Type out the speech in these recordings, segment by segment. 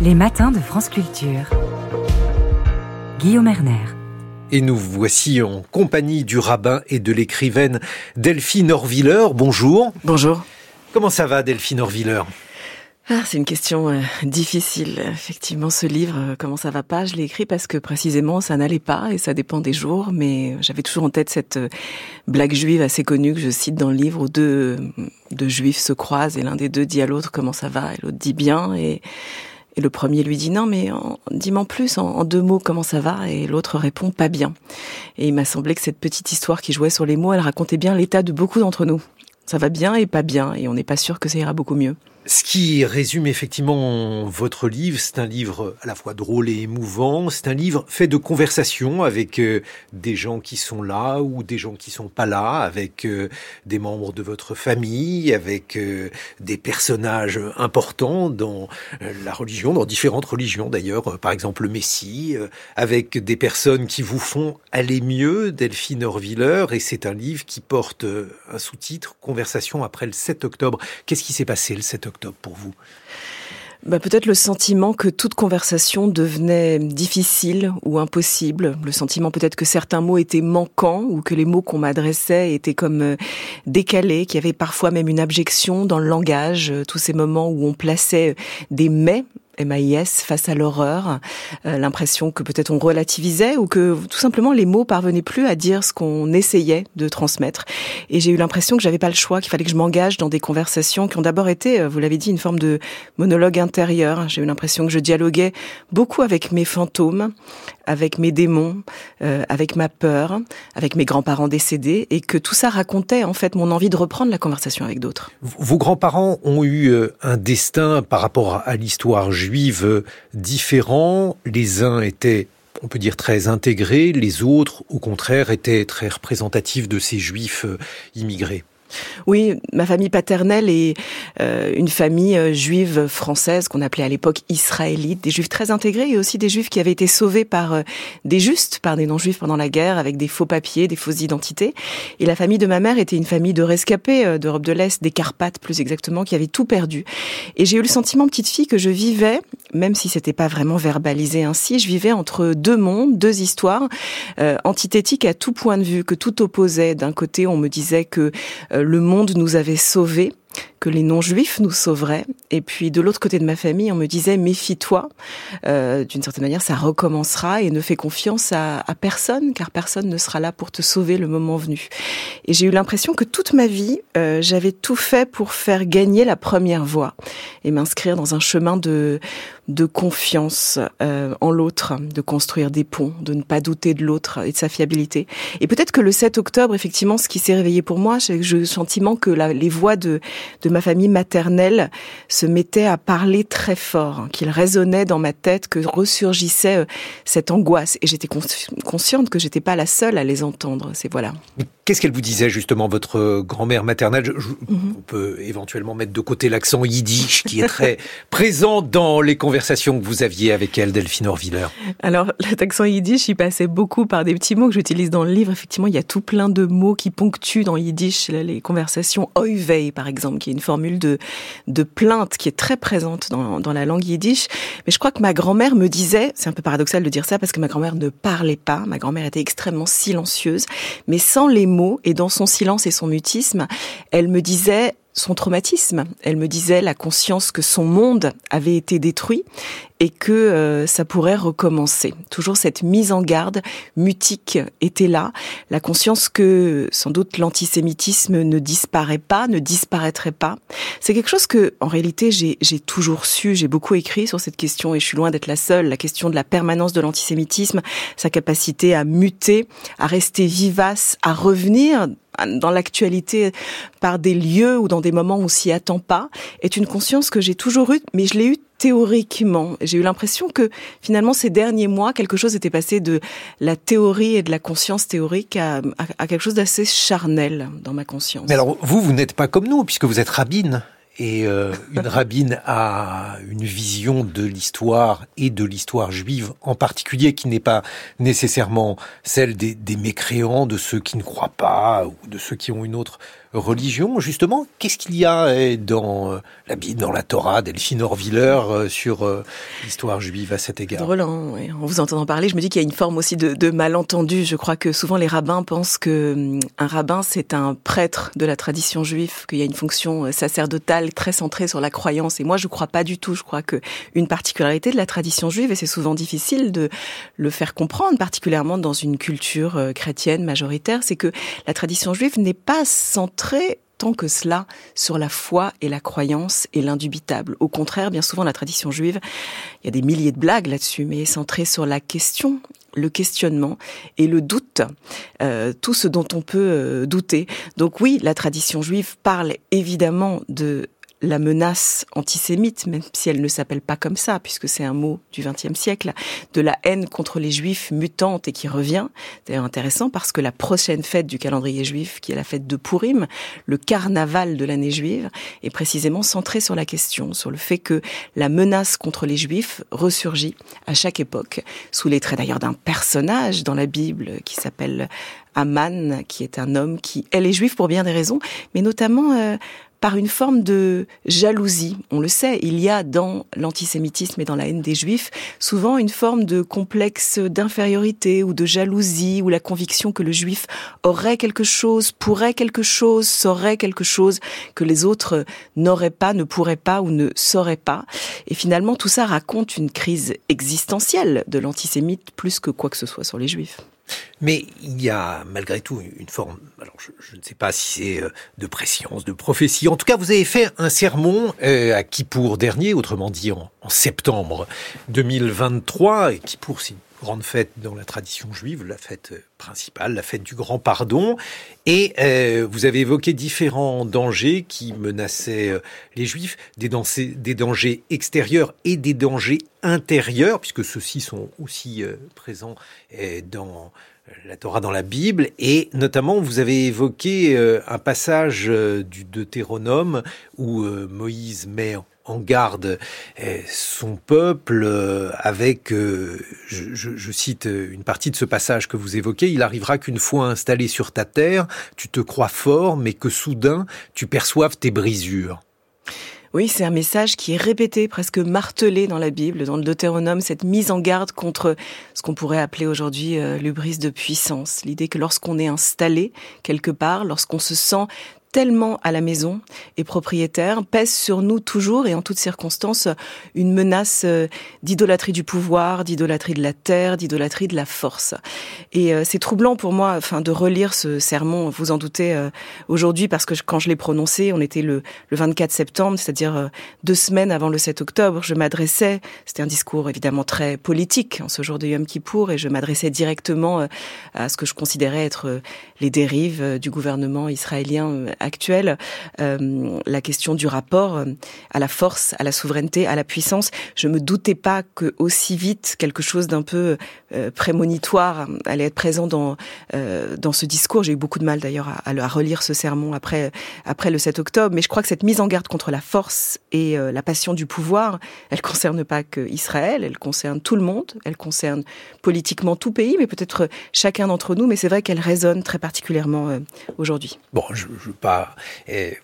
Les matins de France Culture. Guillaume Erner. Et nous voici en compagnie du rabbin et de l'écrivaine Delphine Orviller. Bonjour. Bonjour. Comment ça va Delphine Orviller? Ah, c'est une question euh, difficile. Effectivement, ce livre, euh, comment ça va pas? Je l'ai écrit parce que précisément ça n'allait pas et ça dépend des jours. Mais j'avais toujours en tête cette euh, blague juive assez connue que je cite dans le livre où deux, deux juifs se croisent et l'un des deux dit à l'autre comment ça va et l'autre dit bien et et le premier lui dit non, mais dis-moi plus en, deux mots comment ça va? Et l'autre répond pas bien. Et il m'a semblé que cette petite histoire qui jouait sur les mots, elle racontait bien l'état de beaucoup d'entre nous. Ça va bien et pas bien, et on n'est pas sûr que ça ira beaucoup mieux. Ce qui résume effectivement votre livre, c'est un livre à la fois drôle et émouvant. C'est un livre fait de conversations avec euh, des gens qui sont là ou des gens qui sont pas là, avec euh, des membres de votre famille, avec euh, des personnages importants dans la religion, dans différentes religions d'ailleurs, par exemple le Messie, avec des personnes qui vous font aller mieux, Delphine Orviller, et c'est un livre qui porte un sous-titre Conversation après le 7 octobre. Qu'est-ce qui s'est passé le 7 octobre? Pour vous bah, Peut-être le sentiment que toute conversation devenait difficile ou impossible. Le sentiment peut-être que certains mots étaient manquants ou que les mots qu'on m'adressait étaient comme euh, décalés, qu'il y avait parfois même une abjection dans le langage, euh, tous ces moments où on plaçait des mais MAIS face à l'horreur, euh, l'impression que peut-être on relativisait ou que tout simplement les mots parvenaient plus à dire ce qu'on essayait de transmettre. Et j'ai eu l'impression que j'avais pas le choix, qu'il fallait que je m'engage dans des conversations qui ont d'abord été, euh, vous l'avez dit, une forme de monologue intérieur. J'ai eu l'impression que je dialoguais beaucoup avec mes fantômes, avec mes démons, euh, avec ma peur, avec mes grands-parents décédés, et que tout ça racontait en fait mon envie de reprendre la conversation avec d'autres. Vos grands-parents ont eu un destin par rapport à l'histoire juives différents. Les uns étaient on peut dire très intégrés, les autres, au contraire, étaient très représentatifs de ces juifs euh, immigrés. Oui, ma famille paternelle est euh, une famille euh, juive française qu'on appelait à l'époque israélite, des juifs très intégrés et aussi des juifs qui avaient été sauvés par euh, des justes, par des non-juifs pendant la guerre, avec des faux papiers, des fausses identités. Et la famille de ma mère était une famille de rescapés d'Europe de l'Est, des Carpates plus exactement, qui avaient tout perdu. Et j'ai eu le sentiment, petite fille, que je vivais, même si c'était pas vraiment verbalisé ainsi, je vivais entre deux mondes, deux histoires antithétiques à tout point de vue, que tout opposait. D'un côté, on me disait que euh, le monde nous avait sauvés que les non-juifs nous sauveraient. Et puis de l'autre côté de ma famille, on me disait méfie-toi. Euh, d'une certaine manière, ça recommencera et ne fais confiance à, personne, car personne ne sera là pour te sauver le moment venu. Et j'ai eu l'impression que toute ma vie, euh, j'avais tout fait pour faire gagner la première voie et m'inscrire dans un chemin de de confiance euh, en l'autre, de construire des ponts, de ne pas douter de l'autre et de sa fiabilité. Et peut-être que le 7 octobre, effectivement, ce qui s'est réveillé pour moi, c'est le sentiment que la, les voix de de ma famille maternelle se mettait à parler très fort, hein, qu'il résonnait dans ma tête, que ressurgissait euh, cette angoisse. Et j'étais consciente que j'étais pas la seule à les entendre. C'est voilà. Qu'est-ce qu'elle vous disait justement, votre grand-mère maternelle? Mhm. On peut éventuellement mettre de côté l'accent yiddish qui est très présent dans les conversations que vous aviez avec elle, Delphine Orviller. Alors, l'accent yiddish, il passait beaucoup par des petits mots que j'utilise dans le livre. Effectivement, il y a tout plein de mots qui ponctuent dans yiddish les conversations. Oivei, par exemple, qui est une formule de, de plainte qui est très présente dans, dans la langue yiddish. Mais je crois que ma grand-mère me disait, c'est un peu paradoxal de dire ça parce que ma grand-mère ne parlait pas, ma grand-mère était extrêmement silencieuse, mais sans les mots et dans son silence et son mutisme, elle me disait son traumatisme. Elle me disait la conscience que son monde avait été détruit et que euh, ça pourrait recommencer. Toujours cette mise en garde mutique était là, la conscience que sans doute l'antisémitisme ne disparaît pas, ne disparaîtrait pas. C'est quelque chose que, en réalité, j'ai toujours su, j'ai beaucoup écrit sur cette question et je suis loin d'être la seule. La question de la permanence de l'antisémitisme, sa capacité à muter, à rester vivace, à revenir dans l'actualité par des lieux ou dans des moments où on s'y attend pas, est une conscience que j'ai toujours eue, mais je l'ai eue théoriquement. J'ai eu l'impression que finalement ces derniers mois, quelque chose était passé de la théorie et de la conscience théorique à, quelque chose d'assez charnel dans ma conscience. Mais alors vous, vous n'êtes pas comme nous puisque vous êtes rabbine. Et euh, une rabbine a une vision de l'histoire et de l'histoire juive en particulier qui n'est pas nécessairement celle des, des, mécréants, de ceux qui ne croient pas ou de ceux qui ont une autre religion. Justement, qu'est-ce qu'il y a dans la Bible, dans la Torah, Delphine Orviller, sur l'histoire juive à cet égard? Drôle, hein, en vous entendant parler, je me dis qu'il y a une forme aussi de, de malentendu. Je crois que souvent les rabbins pensent que hum, un rabbin c'est un prêtre de la tradition juive, qu'il y a une fonction sacerdotale très centrée sur la croyance. Et moi, je crois pas du tout. Je crois que une particularité de la tradition juive, et c'est souvent difficile de le faire comprendre, particulièrement dans une culture euh, chrétienne majoritaire, c'est que la tradition juive n'est pas centrée tant que cela sur la foi et la croyance et l'indubitable. Au contraire, bien souvent, la tradition juive, il y a des milliers de blagues là-dessus, mais est centrée sur la question le questionnement et le doute, euh, tout ce dont on peut euh, douter. Donc oui, la tradition juive parle évidemment de la menace antisémite, même si elle ne s'appelle pas comme ça, puisque c'est un mot du XXe siècle, de la haine contre les juifs mutante et qui revient. D'ailleurs intéressant parce que la prochaine fête du calendrier juif, qui est la fête de Purim, le carnaval de l'année juive, est précisément centrée sur la question, sur le fait que la menace contre les juifs ressurgit à chaque époque, sous les traits d'ailleurs d'un personnage dans la Bible qui s'appelle Aman, qui est un homme qui est les juifs pour bien des raisons, mais notamment euh, par une forme de jalousie. On le sait, il y a dans l'antisémitisme et dans la haine des juifs souvent une forme de complexe d'infériorité ou de jalousie ou la conviction que le juif aurait quelque chose, pourrait quelque chose, saurait quelque chose que les autres n'auraient pas, ne pourraient pas ou ne sauraient pas. Et finalement, tout ça raconte une crise existentielle de l'antisémite plus que quoi que ce soit sur les juifs. Mais il y a malgré tout une forme, alors je, ne sais pas si c'est euh, de préscience, de prophétie, en tout cas vous avez fait un sermon euh, à Kippour dernier, autrement dit en, septembre 2023, et Kippour c'est une grande fête dans la tradition juive, la fête principale, la fête du grand pardon, et euh, vous avez évoqué différents dangers qui menaçaient les juifs, des, dangers extérieurs et des dangers intérieurs, puisque ceux-ci sont aussi présents dans la Torah dans la Bible, et notamment vous avez évoqué euh, un passage euh, du Deutéronome où euh, Moïse met en garde son peuple avec, je, cite une partie de ce passage que vous évoquez, il arrivera qu'une fois installé sur ta terre, tu te crois fort, mais que soudain tu perçoives tes brisures. Oui, c'est un message qui est répété, presque martelé dans la Bible, dans le Deutéronome, cette mise en garde contre ce qu'on pourrait appeler aujourd'hui euh, l'ubris de puissance. L'idée que lorsqu'on est installé quelque part, lorsqu'on se sent tellement à la maison et propriétaire pèse sur nous toujours et en toutes circonstances une menace euh, d'idolâtrie du pouvoir, d'idolâtrie de la terre, d'idolâtrie de la force. Et euh, c'est troublant pour moi, enfin, de relire ce sermon. Vous en doutez euh, aujourd'hui parce que quand je l'ai prononcé, on était le, le 24 septembre, c'est-à-dire deux semaines avant le 7 octobre. Je m'adressais, c'était un discours évidemment très politique en ce jour de Yom Kippour, et je m'adressais directement à ce que je considérais être les dérives du gouvernement israélien actuelle, euh, la question du rapport euh, à la force, à la souveraineté, à la puissance. Je me doutais pas que aussi vite quelque chose d'un peu euh, prémonitoire allait être présent dans dans ce discours. J'ai eu beaucoup de mal d'ailleurs à, relire ce sermon après après le 7 octobre, mais je crois que cette mise en garde contre la force et la passion du pouvoir, elle concerne pas que Israël, elle concerne tout le monde, elle concerne politiquement tout pays, mais peut-être chacun d'entre nous. Mais c'est vrai qu'elle résonne très particulièrement aujourd'hui. Bon, je, je pas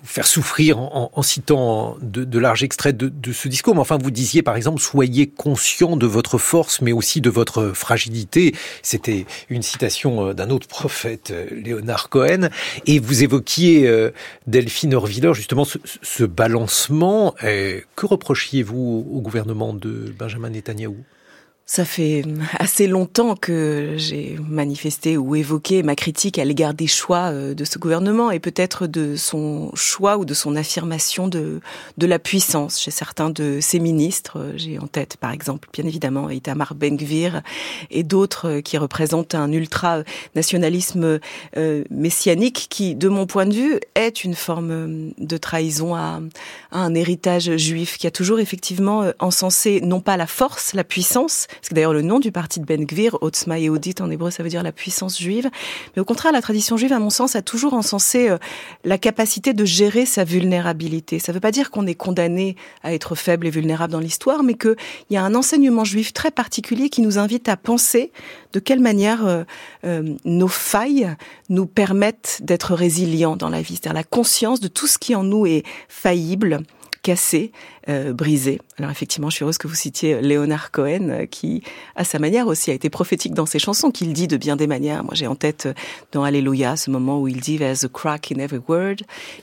faire souffrir en, citant de, larges extraits de, ce discours, mais enfin vous disiez par exemple soyez conscient de votre force, mais aussi de votre fragilité. C'était une citation euh, d'un autre prophète, euh, Léonard Cohen, et vous évoquiez euh, Delphine Orviller justement ce, balancement. que reprochiez-vous au gouvernement de Benjamin Netanyahou ça fait assez longtemps que j'ai manifesté ou évoqué ma critique à l'égard des choix euh, de ce gouvernement et peut-être de son choix ou de son affirmation de, de la puissance chez certains de ses ministres. J'ai en tête, par exemple, bien évidemment, Itamar Ben-Gvir et d'autres qui représentent un ultra-nationalisme euh, messianique qui, de mon point de vue, est une forme de trahison à, à un héritage juif qui a toujours effectivement encensé non pas la force, la puissance, C'est d'ailleurs le nom du parti de Ben Gvir, Otzma Yehudit en hébreu, ça veut dire la puissance juive. Mais au contraire, la tradition juive, à mon sens, a toujours encensé euh, la capacité de gérer sa vulnérabilité. Ça ne veut pas dire qu'on est condamné à être faible et vulnérable dans l'histoire, mais qu'il y a un enseignement juif très particulier qui nous invite à penser de quelle manière euh, euh, nos failles nous permettent d'être résilients dans la vie, c'est-à-dire la conscience de tout ce qui en nous est faillible, cassé, euh, brisé. Alors effectivement, je suis heureuse que vous citiez Léonard Cohen, euh, qui, à sa manière aussi, a été prophétique dans ses chansons, qu'il dit de bien des manières. Moi, j'ai en tête euh, dans Alléluia ce moment où il dit There's a crack in every word.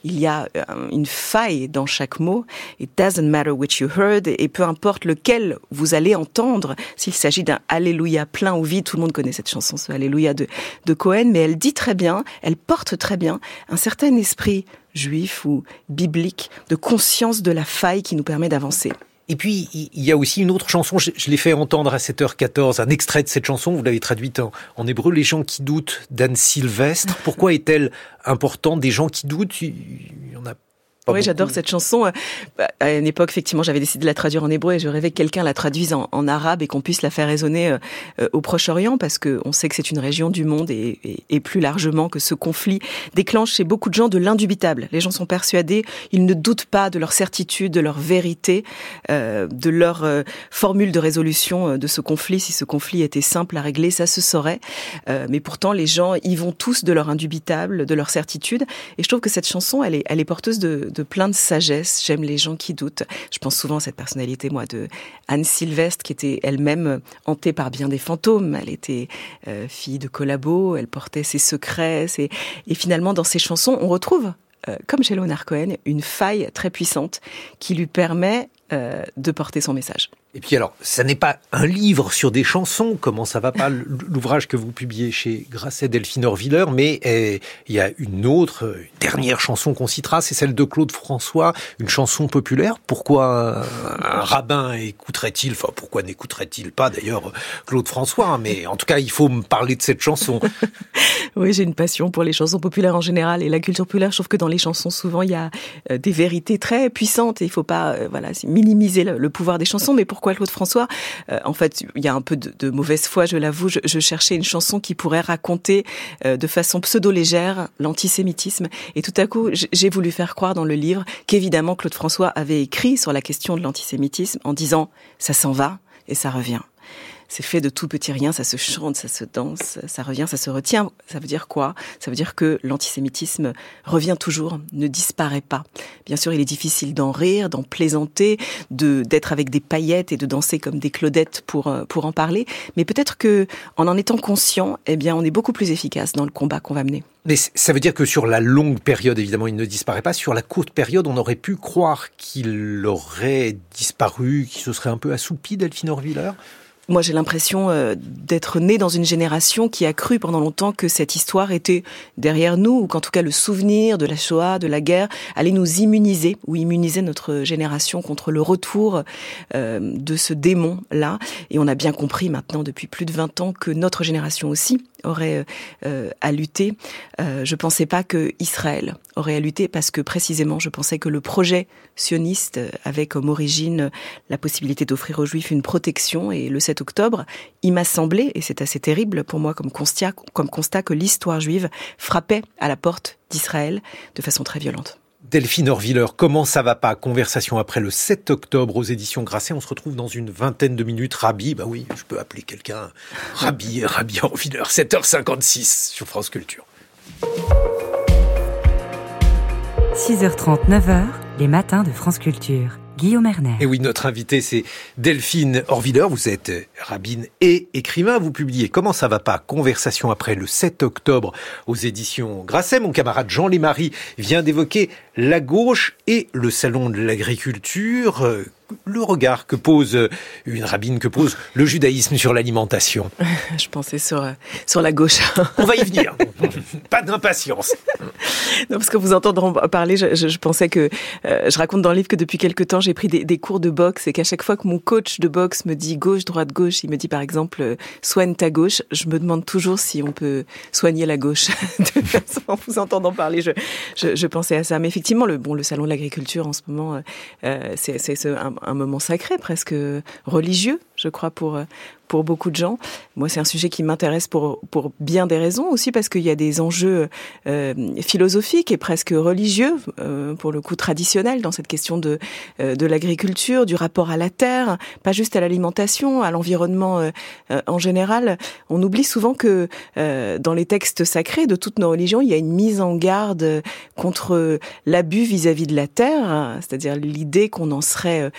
Il y a une faille dans chaque mot. It doesn't matter which you heard. Et peu importe lequel vous allez entendre, s'il s'agit d'un Alléluia plein ou vide, tout le monde connaît cette chanson, ce Alléluia de, de Cohen, mais elle dit très bien, elle porte très bien un certain esprit juif ou biblique de conscience de la faille qui nous permet d'avancer. Et puis, il y a aussi une autre chanson, je, l'ai fait entendre à 7h14, un extrait de cette chanson, vous l'avez traduite en, hébreu, Les gens qui doutent d'Anne Sylvestre. Pourquoi est-elle importante Des gens qui doutent, il y en a oui, j'adore cette chanson. Euh, à une époque, effectivement, j'avais décidé de la traduire en hébreu et je rêvais que quelqu'un la traduise en, arabe et qu'on puisse la faire résonner euh, euh, au Proche-Orient parce que on sait que c'est une région du monde et, et, plus largement que ce conflit déclenche chez beaucoup de gens de l'indubitable. Les gens sont persuadés, ils ne doutent pas de leur certitude, de leur vérité, de leur formule de résolution de ce conflit. Si ce conflit était simple à régler, ça se saurait. mais pourtant, les gens y vont tous de leur indubitable, de leur certitude. Et je trouve que cette chanson, elle est, elle est porteuse de de plein de sagesse. J'aime les gens qui doutent. Je pense souvent à cette personnalité, moi, de Anne Sylvestre, qui était elle-même hantée par bien des fantômes. Elle était euh, fille de collabo, elle portait ses secrets. Et finalement, dans ses chansons, on retrouve euh, comme chez Leonard Cohen, une faille très puissante qui lui permet euh, de porter son message. Et puis alors, ça n'est pas un livre sur des chansons, comment ça va pas, l'ouvrage que vous publiez chez Grasset Delphine Orviller, mais eh, il y a une autre, une dernière chanson qu'on citera, c'est celle de Claude François, une chanson populaire. Pourquoi un rabbin écouterait-il, enfin pourquoi n'écouterait-il pas d'ailleurs Claude François, hein, mais en tout cas il faut me parler de cette chanson. oui, j'ai une passion pour les chansons populaires en général et la culture populaire, je trouve que dans les chansons souvent il y a euh, des vérités très puissantes et il faut pas, euh, voilà, minimiser le, pouvoir des chansons, mais pourquoi Claude François euh, En fait, il y a un peu de, mauvaise foi, je l'avoue. Je, cherchais une chanson qui pourrait raconter euh, de façon pseudo-légère l'antisémitisme. Et tout à coup, j'ai voulu faire croire dans le livre qu'évidemment Claude François avait écrit sur la question de l'antisémitisme en disant ⁇ ça s'en va et ça revient ⁇ c'est fait de tout petit rien, ça se chante, ça se danse, ça revient, ça se retient. Ça veut dire quoi? Ça veut dire que l'antisémitisme revient toujours, ne disparaît pas. Bien sûr, il est difficile d'en rire, d'en plaisanter, de d'être avec des paillettes et de danser comme des Claudettes pour euh, pour en parler, mais peut-être que en en étant conscient, eh bien, on est beaucoup plus efficace dans le combat qu'on va mener. Mais ça veut dire que sur la longue période, évidemment, il ne disparaît pas. Sur la courte période, on aurait pu croire qu'il aurait disparu, qu'il se serait un peu assoupi, Delphine Orviller? Moi, j'ai l'impression euh, d'être né dans une génération qui a cru pendant longtemps que cette histoire était derrière nous, ou qu'en tout cas le souvenir de la Shoah, de la guerre, allait nous immuniser, ou immuniser notre génération contre le retour euh, de ce démon-là. Et on a bien compris maintenant, depuis plus de 20 ans, que notre génération aussi aurait euh, à lutter. Euh, je pensais pas que Israël aurait à lutter parce que précisément je pensais que le projet sioniste avait comme origine la possibilité d'offrir aux Juifs une protection et le 7 octobre, il m'a semblé et c'est assez terrible pour moi comme constat, comme constat que l'histoire juive frappait à la porte d'Israël de façon très violente. Delphine Orviller, comment ça va pas? Conversation après le 7 octobre aux éditions Grasset. On se retrouve dans une vingtaine de minutes. Rabbi, bah oui, je peux appeler quelqu'un Rabbi, Rabbi Orviller, 7h56 sur France Culture. 6h30, 9h, les matins de France Culture. Guillaume Erner. Et oui, notre invité, c'est Delphine Orviller. Vous êtes rabbine et écrivain. Vous publiez Comment ça va pas? Conversation après le 7 octobre aux éditions Grasset. Mon camarade Jean Lémarie vient d'évoquer la gauche et le salon de l'agriculture le regard que pose euh, une rabbine, que pose le judaïsme sur l'alimentation Je pensais sur, euh, sur la gauche. On va y venir. Pas d'impatience. Non, parce que vous entendrez parler, je, je, pensais que euh, je raconte dans le livre que depuis quelque temps j'ai pris des, des, cours de boxe et qu'à chaque fois que mon coach de boxe me dit gauche, droite, gauche, il me dit par exemple soigne ta gauche, je me demande toujours si on peut soigner la gauche. de façon, en vous entendant parler, je, je, je, pensais à ça. Mais effectivement, le bon le salon de l'agriculture en ce moment, euh, c'est un, un moment sacré, presque religieux, je crois, pour pour beaucoup de gens. Moi, c'est un sujet qui m'intéresse pour pour bien des raisons aussi parce qu'il y a des enjeux euh, philosophiques et presque religieux, euh, pour le coup traditionnels, dans cette question de euh, de l'agriculture, du rapport à la terre, pas juste à l'alimentation, à l'environnement euh, euh, en général. On oublie souvent que dans les textes sacrés de toutes nos religions, il y a une mise en garde contre l'abus vis-à-vis de la terre, c'est-à-dire l'idée qu'on en serait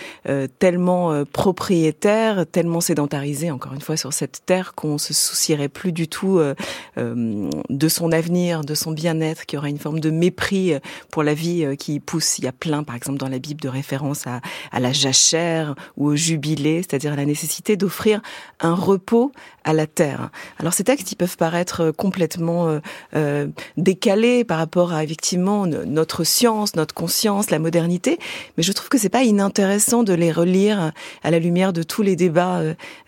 tellement propriétaire, tellement sédentarisé encore une fois sur cette terre qu'on se soucierait plus du tout euh, euh, de son avenir, de son bien-être, qu'il y aura une forme de mépris euh, pour la vie qui pousse. Il y a plein, par exemple, dans la Bible, de références à, la jachère ou au jubilé, c'est-à-dire la nécessité d'offrir un repos à la terre. Alors ces textes, ils peuvent paraître complètement décalés par rapport à effectivement notre science, notre conscience, la modernité, mais je trouve que c'est pas inintéressant de les relire à la lumière de tous les débats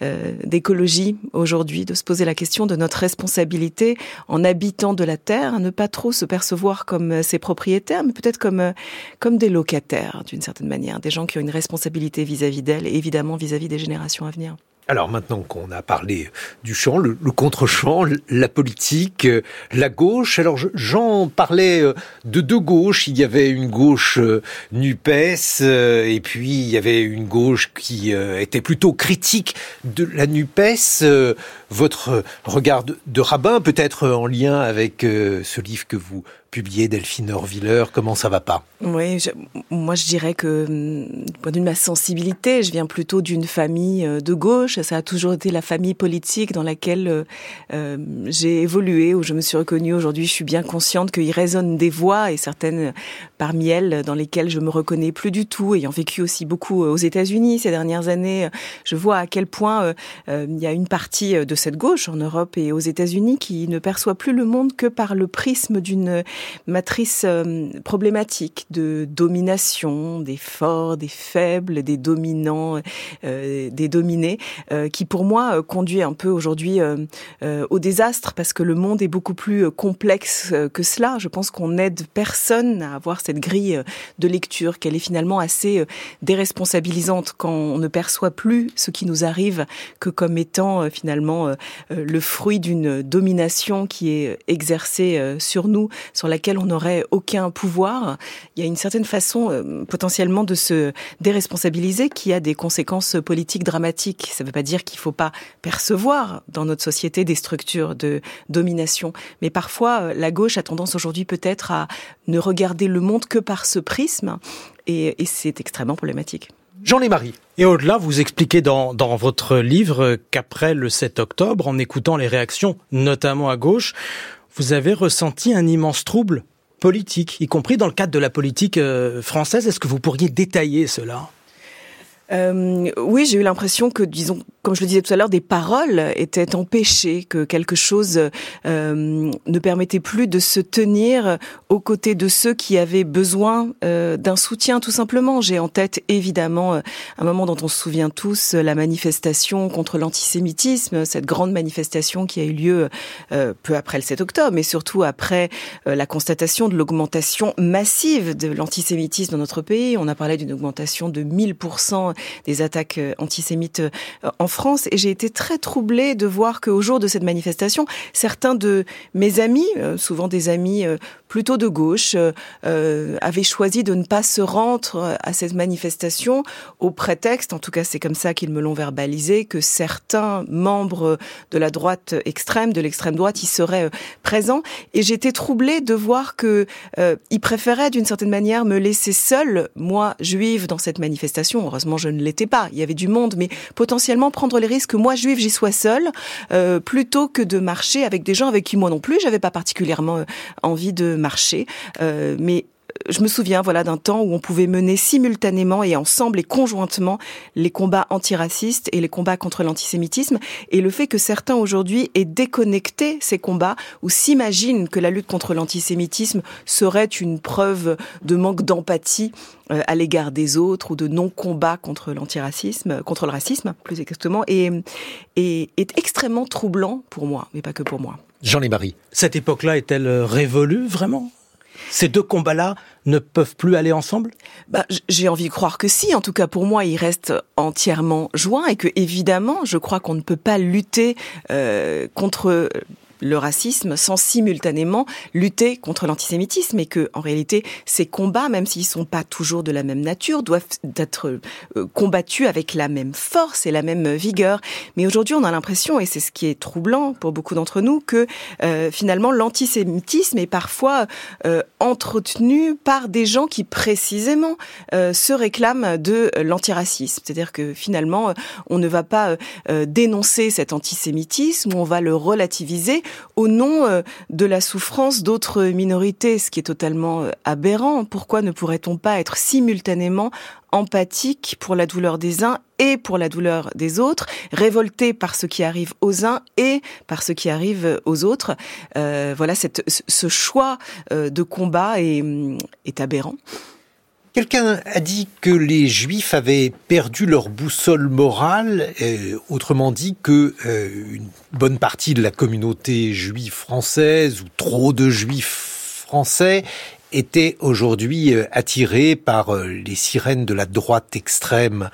euh, d'écologie aujourd'hui, de se poser la question de notre responsabilité en habitant de la terre, ne pas trop se percevoir comme euh, ses propriétaires, mais peut-être comme euh, comme des locataires d'une certaine manière, des gens qui ont une responsabilité vis-à-vis d'elle et évidemment vis-à-vis des générations à venir. Alors maintenant qu'on a parlé du champ, le, contre-champ, la politique, euh, la gauche, alors j'en parlais de deux gauches. Il y avait une gauche NUPES et puis il y avait une gauche qui était plutôt critique de la NUPES. Votre regard de rabbin peut-être en lien avec ce livre que vous publié Delphine Orviller, comment ça va pas? Oui, moi je dirais que hum, point de ma sensibilité, je viens plutôt d'une famille euh, de gauche. Ça a toujours été la famille politique dans laquelle euh, euh, j'ai évolué, où je me suis reconnue. Aujourd'hui, je suis bien consciente qu'il résonne des voix et certaines parmi elles dans lesquelles je me reconnais plus du tout. Ayant vécu aussi beaucoup aux États-Unis ces dernières années, je vois à quel point il y a une partie de cette gauche en Europe et aux États-Unis qui ne perçoit plus le monde que par le prisme d'une matrice euh, problématique de domination des forts, des faibles, des dominants, euh, des dominés, euh, qui pour moi conduit un peu aujourd'hui au désastre parce que le monde est beaucoup plus complexe que cela. Je pense qu'on aide personne à avoir cette grille de lecture, qu'elle est finalement assez déresponsabilisante quand on ne perçoit plus ce qui nous arrive que comme étant finalement le fruit d'une domination qui est exercée sur nous, sur laquelle on n'aurait aucun pouvoir. Il y a une certaine façon euh, potentiellement de se déresponsabiliser qui a des conséquences politiques dramatiques. Ça ne veut pas dire qu'il ne faut pas percevoir dans notre société des structures de domination, mais parfois euh, la gauche a tendance aujourd'hui peut-être à ne regarder le monde que par ce prisme, et, et c'est extrêmement problématique. Jean-Lémarie. Et au-delà, vous expliquez dans, dans votre livre qu'après le 7 octobre, en écoutant les réactions, notamment à gauche, vous avez ressenti un immense trouble politique, y compris dans le cadre de la politique euh, française. Est-ce que vous pourriez détailler cela? Euh, oui, j'ai eu l'impression que, disons, comme je le disais tout à l'heure, des paroles étaient empêchées, que quelque chose euh, ne permettait plus de se tenir aux côtés de ceux qui avaient besoin euh, d'un soutien, tout simplement. J'ai en tête évidemment euh, un moment dont on se souvient tous, la manifestation contre l'antisémitisme, cette grande manifestation qui a eu lieu euh, peu après le 7 octobre, mais surtout après euh, la constatation de l'augmentation massive de l'antisémitisme dans notre pays. On a parlé d'une augmentation de 1000% des attaques euh, antisémites en Et j'ai été très troublée de voir qu'au jour de cette manifestation, certains de mes amis, euh, souvent des amis plutôt de gauche, avaient choisi de ne pas se rendre à cette manifestation au prétexte, en tout cas c'est comme ça qu'ils me l'ont verbalisé, que certains membres de la droite extrême, de l'extrême droite, y seraient présents. Et j'étais troublée de voir que ils préféraient d'une certaine manière me laisser seule, moi juive, dans cette manifestation. Heureusement, je ne l'étais pas. Il y avait du monde, mais potentiellement prendre les risques que moi, juive, j'y sois seule, euh, plutôt que de marcher avec des gens avec qui moi non plus, j'avais pas particulièrement euh, envie de marcher. Euh, mais je me souviens voilà d'un temps où on pouvait mener simultanément et ensemble et conjointement les combats antiracistes et les combats contre l'antisémitisme et le fait que certains aujourd'hui aient déconnecté ces combats ou s'imaginent que la lutte contre l'antisémitisme serait une preuve de manque d'empathie euh, à l'égard des autres ou de non-combat contre l'antiracisme, contre le racisme plus exactement, est extrêmement troublant pour moi, mais pas que pour moi. Jean Lémarie. Cette époque-là est-elle révolue vraiment? Ces deux combats-là ne peuvent plus aller ensemble? Bah, J'ai envie de croire que si. En tout cas, pour moi, ils restent entièrement joints et que, évidemment, je crois qu'on ne peut pas lutter euh, contre le racisme sans simultanément lutter contre l'antisémitisme et que en réalité ces combats même s'ils sont pas toujours de la même nature doivent être euh, combattus avec la même force et la même vigueur. Mais aujourd'hui on a l'impression et c'est ce qui est troublant pour beaucoup d'entre nous que euh, finalement l'antisémitisme est parfois euh, entretenu par des gens qui précisément se réclament de l'antiracisme. C'est-à-dire que finalement on ne va pas dénoncer cet antisémitisme on va le relativiser au nom euh, de la souffrance d'autres minorités, ce qui est totalement euh, aberrant. Pourquoi ne pourrait-on pas être simultanément empathique pour la douleur des uns et pour la douleur des autres, révolté par ce qui arrive aux uns et par ce qui arrive aux autres? Euh, voilà, ce choix de combat est, est aberrant. Quelqu'un a dit que les Juifs avaient perdu leur boussole morale, euh, autrement dit que euh, une bonne partie de la communauté juive française ou trop de Juifs français était aujourd'hui euh, attiré par euh, les sirènes de la droite extrême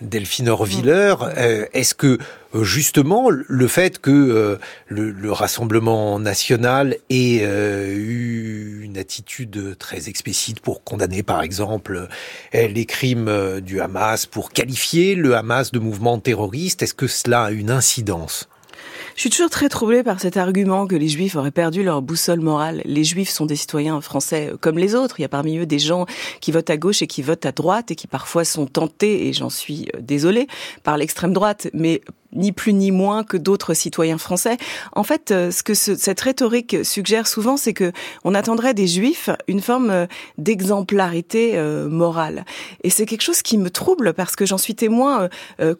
Delphine Orviller. Mm. Euh, est-ce que justement le fait que le, Rassemblement national ait eu une attitude très explicite pour condamner par exemple les crimes du Hamas, pour qualifier le Hamas de mouvement terroriste, est-ce que cela a une incidence? Suis toujours très troublée par cet argument que les juifs auraient perdu leur boussole morale. Les juifs sont des citoyens français comme les autres. Il y a parmi eux des gens qui votent à gauche et qui votent à droite et qui parfois sont tentés, et j'en suis euh, désolée, par l'extrême droite. Mais ni plus ni moins que d'autres citoyens français. En fait, euh, ce que cette rhétorique suggère souvent, c'est que on attendrait des juifs une forme euh, d'exemplarité euh, morale. Et c'est quelque chose qui me trouble parce que j'en suis témoin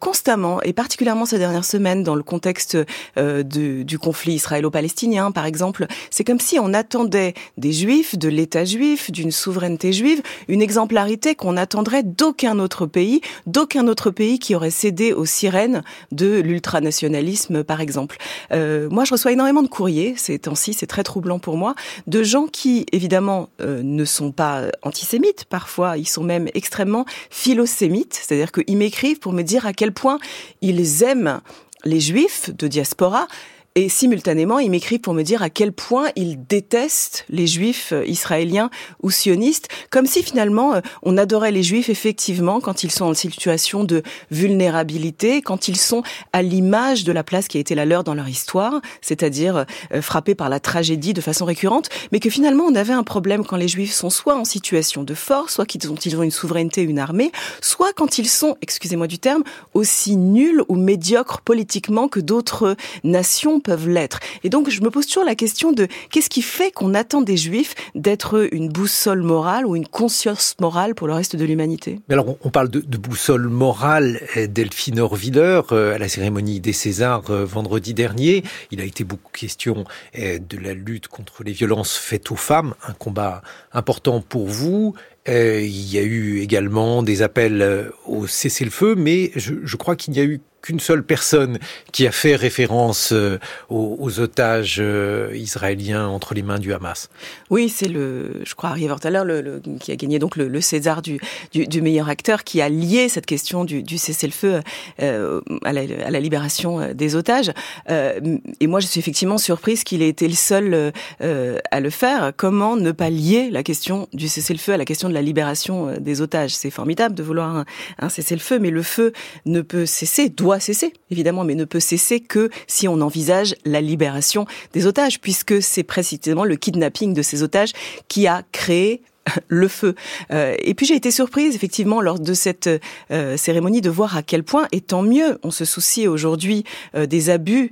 constamment, et particulièrement ces dernières semaines dans le contexte du, du conflit israélo-palestinien, par exemple. C'est comme si on attendait des juifs, de l'État juif, d'une souveraineté juive, une exemplarité qu'on attendrait d'aucun autre pays, d'aucun autre pays qui aurait cédé aux sirènes de l'ultranationalisme, par exemple. Euh, moi, je reçois énormément de courriers ces temps-ci, c'est très troublant pour moi, de gens qui, évidemment, euh, ne sont pas antisémites. Parfois, ils sont même extrêmement philosémites, c'est-à-dire qu'ils m'écrivent pour me dire à quel point ils aiment les juifs de diaspora, et simultanément, il m'écrit pour me dire à quel point il déteste les juifs euh, israéliens ou sionistes, comme si finalement euh, on adorait les juifs effectivement quand ils sont en situation de vulnérabilité, quand ils sont à l'image de la place qui a été la leur dans leur histoire, c'est-à-dire euh, frappés par la tragédie de façon récurrente, mais que finalement on avait un problème quand les juifs sont soit en situation de force, soit qu'ils ont, ils ont une souveraineté, une armée, soit quand ils sont, excusez-moi du terme, aussi nuls ou médiocres politiquement que d'autres nations peuvent l'être. Et donc, je me pose toujours la question de qu'est-ce qui fait qu'on attend des juifs d'être une boussole morale ou une conscience morale pour le reste de l'humanité? Alors, on parle de, boussole morale Delphine Orviller euh, à la cérémonie des Césars euh, vendredi dernier. Il a été beaucoup question euh, de la lutte contre les violences faites aux femmes, un combat important pour vous. il y a eu également des appels au cessez-le-feu, mais je crois qu'il n'y a eu qu'une seule personne qui a fait référence euh, aux, otages euh, israéliens entre les mains du Hamas. Oui, c'est le, je crois, Harry Vortaler, le, le, qui a gagné donc le, César du, du, meilleur acteur, qui a lié cette question du, du cessez-le-feu euh, à, la, à, la, libération des otages. et moi, je suis effectivement surprise qu'il ait été le seul à le faire. Comment ne pas lier la question du cessez-le-feu à la question de la libération des otages? C'est formidable de vouloir un, un cessez-le-feu, mais le feu ne peut cesser, doit cesser, évidemment, mais ne peut cesser que si on envisage la libération des otages, puisque c'est précisément le kidnapping de ces otages qui a créé le feu. Euh, et puis j'ai été surprise effectivement lors de cette euh, cérémonie de voir à quel point, et tant mieux, on se soucie aujourd'hui euh, des abus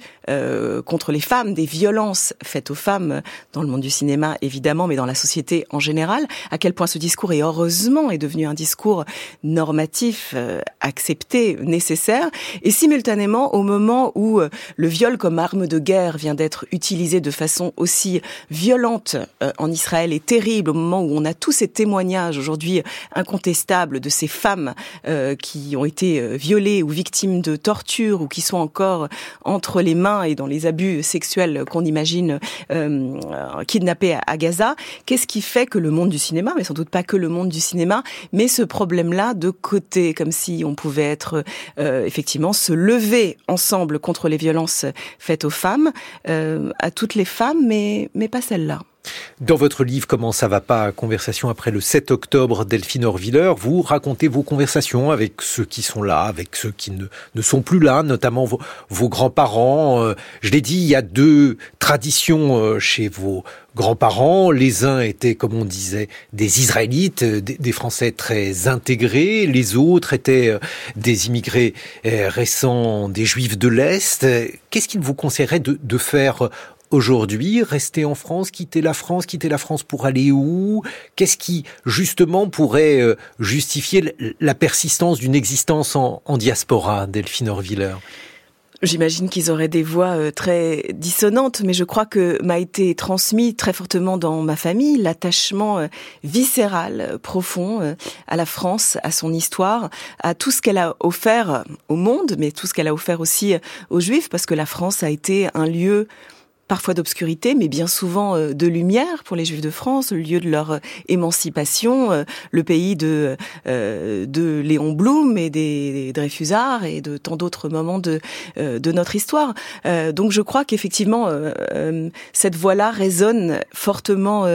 contre les femmes, des violences faites aux femmes dans le monde du cinéma évidemment, mais dans la société en général, à quel point ce discours est heureusement est devenu un discours normatif, accepté, nécessaire, et simultanément au moment où le viol comme arme de guerre vient d'être utilisé de façon aussi violente en Israël et terrible, au moment où on a tous ces témoignages aujourd'hui incontestables de ces femmes euh, qui ont été euh, violées ou victimes de torture ou qui sont encore entre les mains et dans les abus sexuels qu'on imagine euh, kidnappés à, Gaza, qu'est-ce qui fait que le monde du cinéma, mais sans doute pas que le monde du cinéma, met ce problème-là de côté, comme si on pouvait être euh, effectivement se lever ensemble contre les violences faites aux femmes, euh, à toutes les femmes, mais, mais pas celles-là. Dans votre livre Comment ça va pas Conversation après le 7 octobre, Delphine Orviller, vous racontez vos conversations avec ceux qui sont là, avec ceux qui ne, sont plus là, notamment vos, grands-parents. Euh, je l'ai dit, il y a deux traditions euh, chez vos grands-parents. Les uns étaient, comme on disait, des Israélites, euh, des, Français très intégrés. Les autres étaient des immigrés récents, des Juifs de l'Est. Qu'est-ce qu'il vous conseillerait de faire aujourd'hui Rester en France, quitter la France, quitter la France pour aller où? Qu'est-ce qui, justement, pourrait euh, justifier la persistance d'une existence en, diaspora, Delphine Orviller? J'imagine qu'ils auraient des voix euh, très dissonantes, mais je crois que m'a été transmis très fortement dans ma famille l'attachement euh, viscéral, profond à la France, à son histoire, à tout ce qu'elle a offert au monde, mais tout ce qu'elle a offert aussi aux Juifs, parce que la France a été un lieu parfois d'obscurité, mais bien souvent euh, de lumière pour les Juifs de France, le lieu de leur euh, émancipation, euh, le pays de de Léon Blum et des, Dreyfusards et de tant d'autres moments de de notre histoire. donc je crois qu'effectivement cette voix-là résonne fortement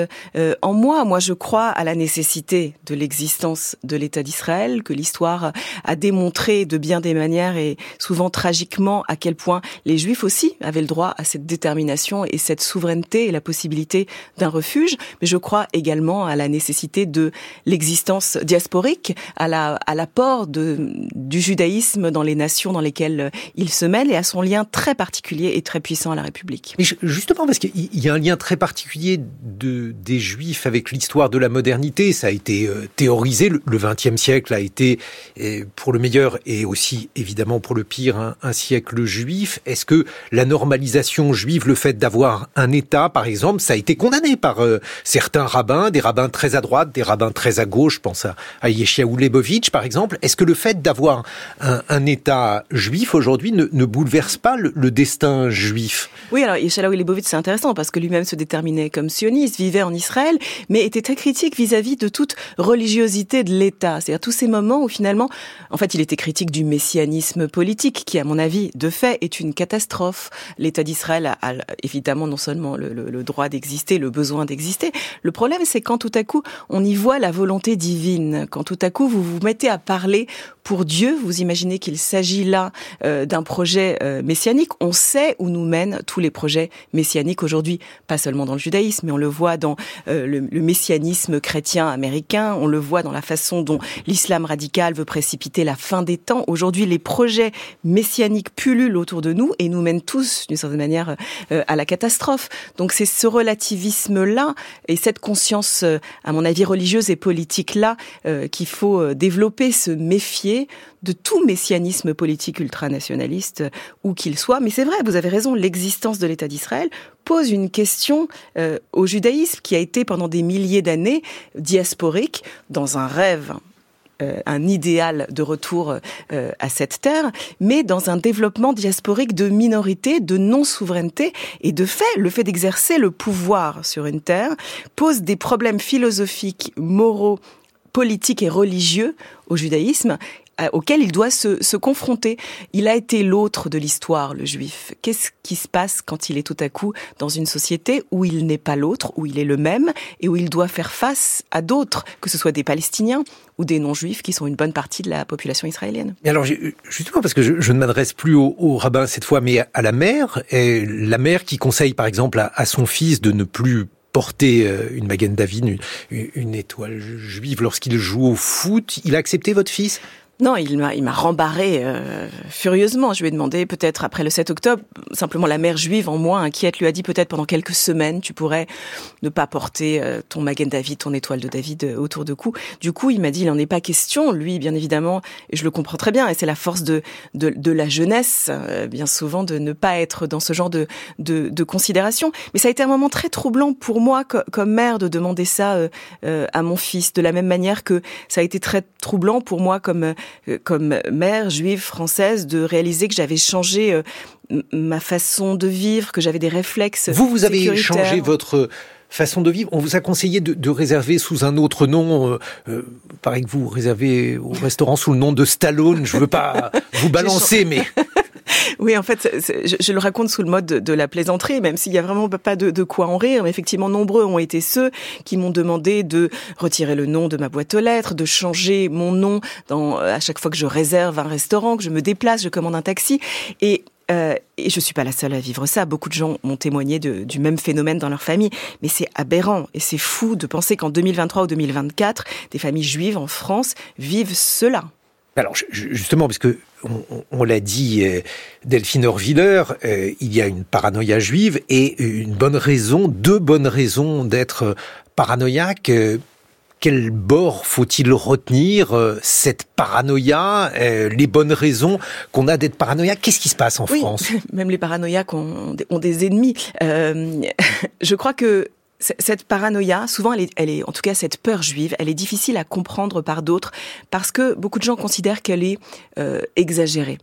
en moi. Moi, je crois à la nécessité de l'existence de l'État d'Israël, que l'histoire a démontré de bien des manières et souvent tragiquement à quel point les Juifs aussi avaient le droit à cette détermination et cette souveraineté et la possibilité d'un refuge, mais je crois également à la nécessité de l'existence diasporique, à la à l'apport du judaïsme dans les nations dans lesquelles il se mêle et à son lien très particulier et très puissant à la République. Mais justement parce qu'il y a un lien très particulier de des Juifs avec l'histoire de la modernité, ça a été euh, théorisé. Le XXe siècle a été euh, pour le meilleur et aussi évidemment pour le pire un, un siècle juif. Est-ce que la normalisation juive, le fait d'avoir un État, par exemple, ça a été condamné par euh, certains rabbins, des rabbins très à droite, des rabbins très à gauche, je pense à, à Yeshiaou Lebovitch, par exemple. Est-ce que le fait d'avoir un, État juif aujourd'hui ne, bouleverse pas le, destin juif? Oui, alors Yeshiaou Lebovitch, c'est intéressant parce que lui-même se déterminait comme sioniste, vivait en Israël, mais était très critique vis-à-vis de toute religiosité de l'État. C'est-à-dire tous ces moments où finalement, en fait, il était critique du messianisme politique, qui, à mon avis, de fait, est une catastrophe. L'État d'Israël a, évidemment non seulement le, droit d'exister, le besoin d'exister. Le problème, c'est quand tout à coup on y voit la volonté divine, quand tout à coup vous vous mettez à parler pour Dieu, vous imaginez qu'il s'agit là euh, d'un projet euh, messianique. On sait où nous mènent tous les projets messianiques aujourd'hui, pas seulement dans le judaïsme, mais on le voit dans euh, le, le, messianisme chrétien américain, on le voit dans la façon dont l'islam radical veut précipiter la fin des temps. Aujourd'hui, les projets messianiques pullulent autour de nous et nous mènent tous, d'une certaine manière, à la catastrophe. Donc c'est ce relativisme-là et cette conscience, à mon avis, religieuse et politique-là qu'il faut développer, se méfier de tout messianisme politique ultranationaliste, où qu'il soit. Mais c'est vrai, vous avez raison, l'existence de l'État d'Israël pose une question euh, au judaïsme qui a été pendant des milliers d'années diasporique dans un rêve euh, un idéal de retour euh, à cette terre, mais dans un développement diasporique de minorité, de non-souveraineté, et de fait, le fait d'exercer le pouvoir sur une terre pose des problèmes philosophiques, moraux, politiques et religieux au judaïsme euh, auquel il doit se, se confronter. Il a été l'autre de l'histoire, le juif. Qu'est-ce qui se passe quand il est tout à coup dans une société où il n'est pas l'autre, où il est le même et où il doit faire face à d'autres, que ce soit des Palestiniens ou des non-juifs qui sont une bonne partie de la population israélienne? Mais alors, justement, parce que je, je ne m'adresse plus au, au, rabbin cette fois, mais à la mère, et la mère qui conseille par exemple à, à son fils de ne plus porter euh, une Magen David, une, une étoile juive lorsqu'il joue au foot. Il a accepté votre fils? Non, il m'a, il m'a rembarré euh, furieusement. Je lui ai demandé, peut-être après le 7 octobre, simplement la mère juive en moi, inquiète, lui a dit peut-être pendant quelques semaines, tu pourrais ne pas porter euh, ton Magen David, ton étoile de David euh, autour de cou. Du coup, il m'a dit, il n'en est pas question. Lui, bien évidemment, et je le comprends très bien, et c'est la force de, de, de la jeunesse, bien souvent, de ne pas être dans ce genre de, de, de, considération. Mais ça a été un moment très troublant pour moi, comme mère, de demander ça à mon fils, de la même manière que ça a été très troublant pour moi comme euh, comme mère juive française de réaliser que j'avais changé euh, ma façon de vivre, que j'avais des réflexes. Vous, vous avez changé votre façon de vivre. On vous a conseillé de, réserver sous un autre nom. Euh, euh, pareil que vous réservez au restaurant sous le nom de Stallone. Je veux pas vous balancer, mais oui, en fait, je, le raconte sous le mode de, la plaisanterie, même s'il y a vraiment pas de, quoi en rire. Mais effectivement, nombreux ont été ceux qui m'ont demandé de retirer le nom de ma boîte aux lettres, de changer mon nom dans, à chaque fois que je réserve un restaurant, que je me déplace, je commande un taxi. Et euh, et je suis pas la seule à vivre ça. Beaucoup de gens m'ont témoigné du même phénomène dans leur famille. Mais c'est aberrant et c'est fou de penser qu'en 2023 ou 2024, des familles juives en France vivent cela. Alors justement, parce que on, l'a dit, euh, Delphine Orviller, euh, il y a une paranoïa juive et une bonne raison, deux bonnes raisons d'être paranoïaque. quel bord faut-il retenir cette paranoïa, les bonnes raisons qu'on a d'être paranoïaque? Qu'est-ce qui se passe en France? Même les paranoïaques ont, ont des ennemis. Euh, je crois que cette paranoïa, souvent, elle est, elle est, en tout cas, cette peur juive, elle est difficile à comprendre par d'autres parce que beaucoup de gens considèrent qu'elle est euh, exagérée.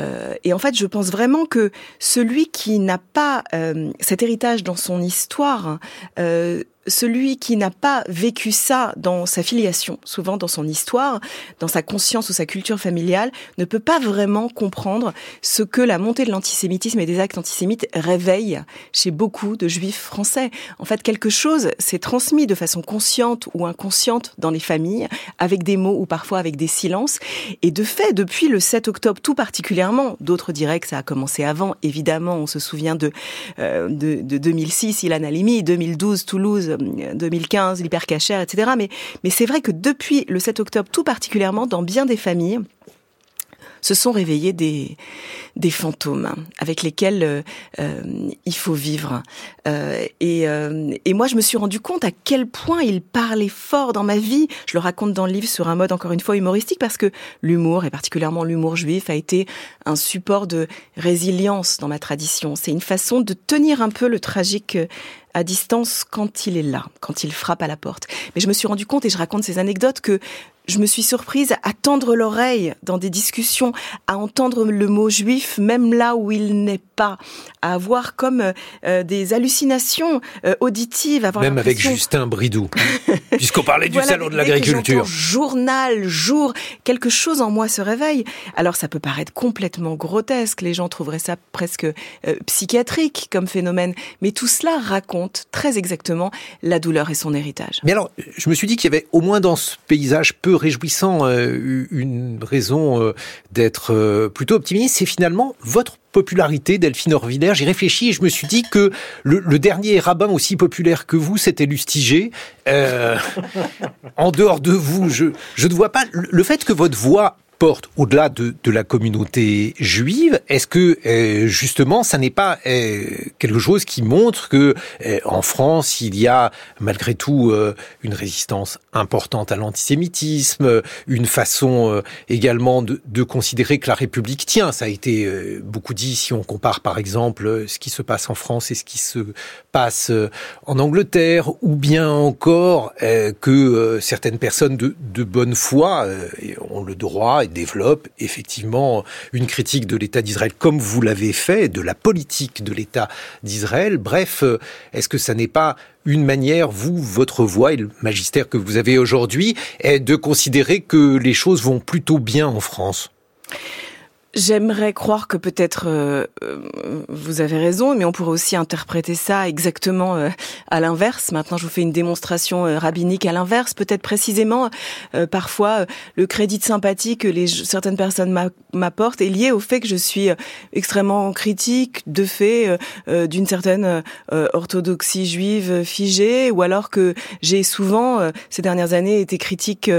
Euh, et en fait, je pense vraiment que celui qui n'a pas euh, cet héritage dans son histoire euh, celui qui n'a pas vécu ça dans sa filiation, souvent dans son histoire, dans sa conscience ou sa culture familiale, ne peut pas vraiment comprendre ce que la montée de l'antisémitisme et des actes antisémites réveille chez beaucoup de juifs français. En fait, quelque chose s'est transmis de façon consciente ou inconsciente dans les familles, avec des mots ou parfois avec des silences. Et de fait, depuis le 7 octobre tout particulièrement, d'autres diraient que ça a commencé avant, évidemment, on se souvient de, euh, de, de 2006, Ilan Halimi, 2012, Toulouse, 2015, l'hypercachère, etc. Mais, mais c'est vrai que depuis le 7 octobre, tout particulièrement dans bien des familles, se sont réveillés des, des fantômes avec lesquels euh, euh, il faut vivre. Euh, et, et moi, je me suis rendu compte à quel point il parlait fort dans ma vie. Je le raconte dans le livre sur un mode encore une fois humoristique parce que l'humour, et particulièrement l'humour juif, a été un support de résilience dans ma tradition. C'est une façon de tenir un peu le tragique à distance quand il est là, quand il frappe à la porte. Mais je me suis rendu compte, et je raconte ces anecdotes, que je me suis surprise à tendre l'oreille dans des discussions, à entendre le mot juif même là où il n'est pas, à avoir comme euh, des hallucinations euh, auditives. Avoir même avec Justin Bridou, puisqu'on parlait du salon de l'agriculture. Journal, jour, quelque chose en moi se réveille. Alors ça peut paraître complètement grotesque, les gens trouveraient ça presque euh, psychiatrique comme phénomène, mais tout cela raconte très exactement la douleur et son héritage. Mais alors, je me suis dit qu'il y avait au moins dans ce paysage peu réjouissant, euh, une raison euh, d'être euh, plutôt optimiste, c'est finalement votre popularité, Delphine Orviller. J'y réfléchis et je me suis dit que le, dernier rabbin aussi populaire que vous, c'était Lustiger. en dehors de vous, je ne vois pas le fait que votre voix au-delà de, la communauté juive, est-ce que euh, justement ça n'est pas euh, quelque chose qui montre que euh, en France il y a malgré tout une résistance importante à l'antisémitisme, une façon également de, de, considérer que la République tient. Ça a été beaucoup dit si on compare par exemple ce qui se passe en France et ce qui se passe en Angleterre, ou bien encore que certaines personnes de, de bonne foi ont le droit développe effectivement une critique de l'État d'Israël comme vous l'avez fait, de la politique de l'État d'Israël. Bref, euh, est-ce que ça n'est pas une manière, vous, votre voix et le magistère que vous avez aujourd'hui, est de considérer que les choses vont plutôt bien en France? J'aimerais croire que peut-être euh, euh, vous avez raison, mais on pourrait aussi interpréter ça exactement euh, à l'inverse. Maintenant, je vous fais une démonstration rabbinique à l'inverse. Peut-être précisément, parfois, le crédit de sympathie que les, certaines personnes m'apportent est lié au fait que je suis extrêmement critique de fait d'une certaine orthodoxie juive figée, ou alors que j'ai souvent, ces dernières années, été critique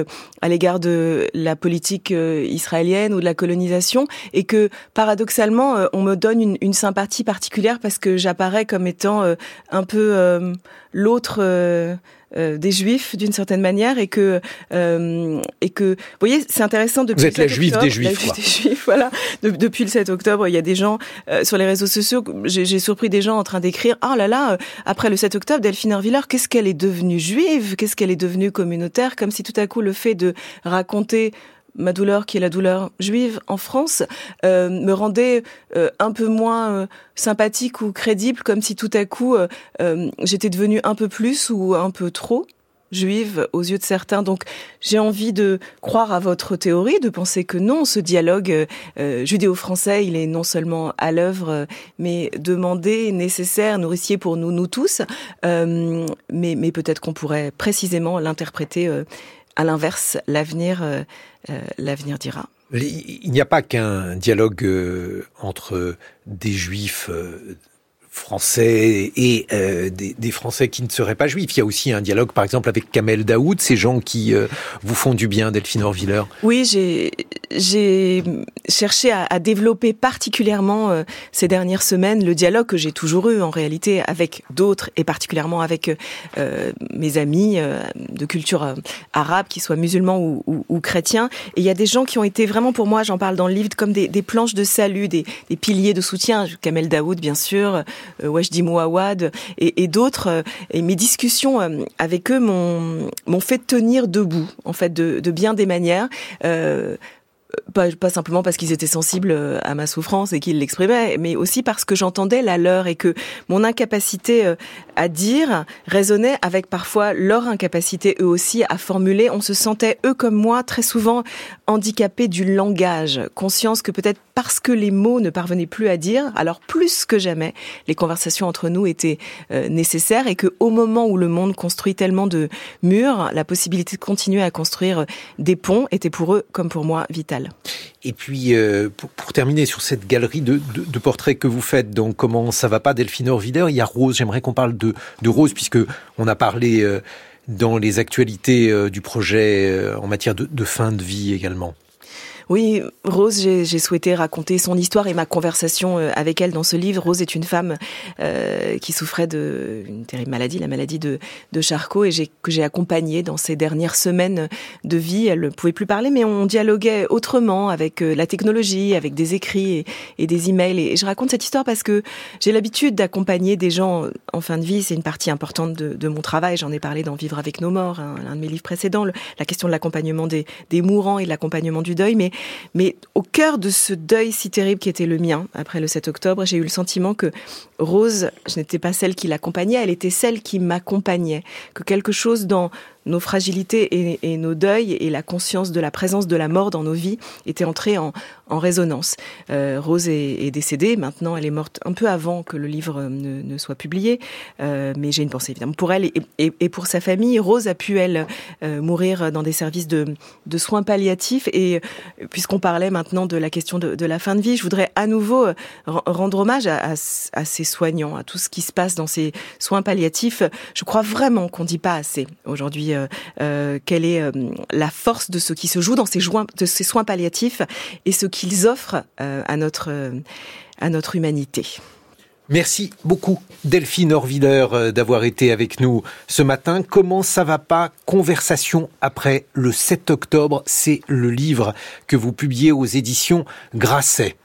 à l'égard de la politique israélienne ou de la colonisation et que paradoxalement euh, on me donne une, une sympathie particulière parce que j'apparais comme étant euh, un peu euh, l'autre des juifs d'une certaine manière et que et que vous voyez c'est intéressant depuis vous êtes la juive des juifs la des juifs voilà. Depuis le 7 octobre il y a des gens sur les réseaux sociaux j'ai surpris des gens en train d'écrire ah oh là là après le 7 octobre Delphine Orviller qu'est-ce qu'elle est devenue juive? Qu'est-ce qu'elle est devenue communautaire? Comme si tout à coup le fait de raconter ma douleur, qui est la douleur juive en France, euh, me rendait euh, un peu moins euh, sympathique ou crédible, comme si tout à coup j'étais devenue un peu plus ou un peu trop juive aux yeux de certains. Donc j'ai envie de croire à votre théorie, de penser que non, ce dialogue judéo-français, il est non seulement à l'œuvre, mais demandé, nécessaire, nourricier pour nous, nous tous. mais mais peut-être qu'on pourrait précisément l'interpréter à l'inverse, l'avenir, euh, euh, l'avenir dira. Il n'y a pas qu'un dialogue euh, entre des juifs français et euh, des, Français qui ne seraient pas juifs. Il y a aussi un dialogue, par exemple, avec Kamel Daoud, ces gens qui euh, vous font du bien, Delphine Orviller. Oui, j'ai cherché à, développer particulièrement euh, ces dernières semaines le dialogue que j'ai toujours eu en réalité avec d'autres et particulièrement avec mes amis de culture arabe, qu'ils soient musulmans ou, chrétiens. Et il y a des gens qui ont été vraiment pour moi, j'en parle dans le livre, comme des, planches de salut, des, piliers de soutien. Kamel Daoud, bien sûr, Wajdi Mouawad et, et d'autres. Euh, et mes discussions euh, avec eux m'ont fait tenir debout, en fait, de, bien des manières. Euh, pas, pas, simplement parce qu'ils étaient sensibles à ma souffrance et qu'ils l'exprimaient, mais aussi parce que j'entendais la leur et que mon incapacité à dire résonnait avec parfois leur incapacité eux aussi à formuler. On se sentait, eux comme moi, très souvent handicapés du langage, conscience que peut-être parce que les mots ne parvenaient plus à dire, alors plus que jamais, les conversations entre nous étaient euh, nécessaires et que au moment où le monde construit tellement de murs, la possibilité de continuer à construire des ponts était pour eux comme pour moi vitale. Et puis, euh, pour, terminer sur cette galerie de, portraits que vous faites, donc comment ça va pas, Delphine Orvider, il y a Rose. J'aimerais qu'on parle de, Rose, puisque on a parlé euh, dans les actualités euh, du projet en matière de fin de vie également. Oui, Rose, j'ai souhaité raconter son histoire et ma conversation euh, avec elle dans ce livre. Rose est une femme euh, qui souffrait d'une terrible maladie, la maladie de, de Charcot, et que j'ai accompagnée dans ses dernières semaines de vie. Elle ne pouvait plus parler, mais on dialoguait autrement avec euh, la technologie, avec des écrits et des emails. Et je raconte cette histoire parce que j'ai l'habitude d'accompagner des gens en fin de vie. C'est une partie importante de, de mon travail. J'en ai parlé dans Vivre avec nos morts, hein, l'un de mes livres précédents, la question de l'accompagnement des, mourants et l'accompagnement du deuil. Mais mais au cœur de ce deuil si terrible qui était le mien, après le 7 octobre, j'ai eu le sentiment que Rose, je n'étais pas celle qui l'accompagnait, elle était celle qui m'accompagnait. Que quelque chose dans nos fragilités et, nos deuils et la conscience de la présence de la mort dans nos vies était entrée en, résonance. Euh, Rose est, décédée, maintenant elle est morte un peu avant que le livre ne, ne soit publié, euh, mais j'ai une pensée évidemment pour elle et, pour sa famille. Rose a pu, elle, euh, mourir dans des services de, soins palliatifs et puisqu'on parlait maintenant de la question de, la fin de vie, je voudrais à nouveau rendre hommage à, à, ces soignants, à tout ce qui se passe dans ces soins palliatifs. Je crois vraiment qu'on dit pas assez aujourd'hui euh, euh, quelle est euh, la force de ce qui se joue dans ces, soins palliatifs et ce qu'ils offrent à, notre, à notre humanité. Merci beaucoup Delphine Orviller d'avoir été avec nous ce matin. Comment ça va pas Conversation après le 7 octobre, c'est le livre que vous publiez aux éditions Grasset.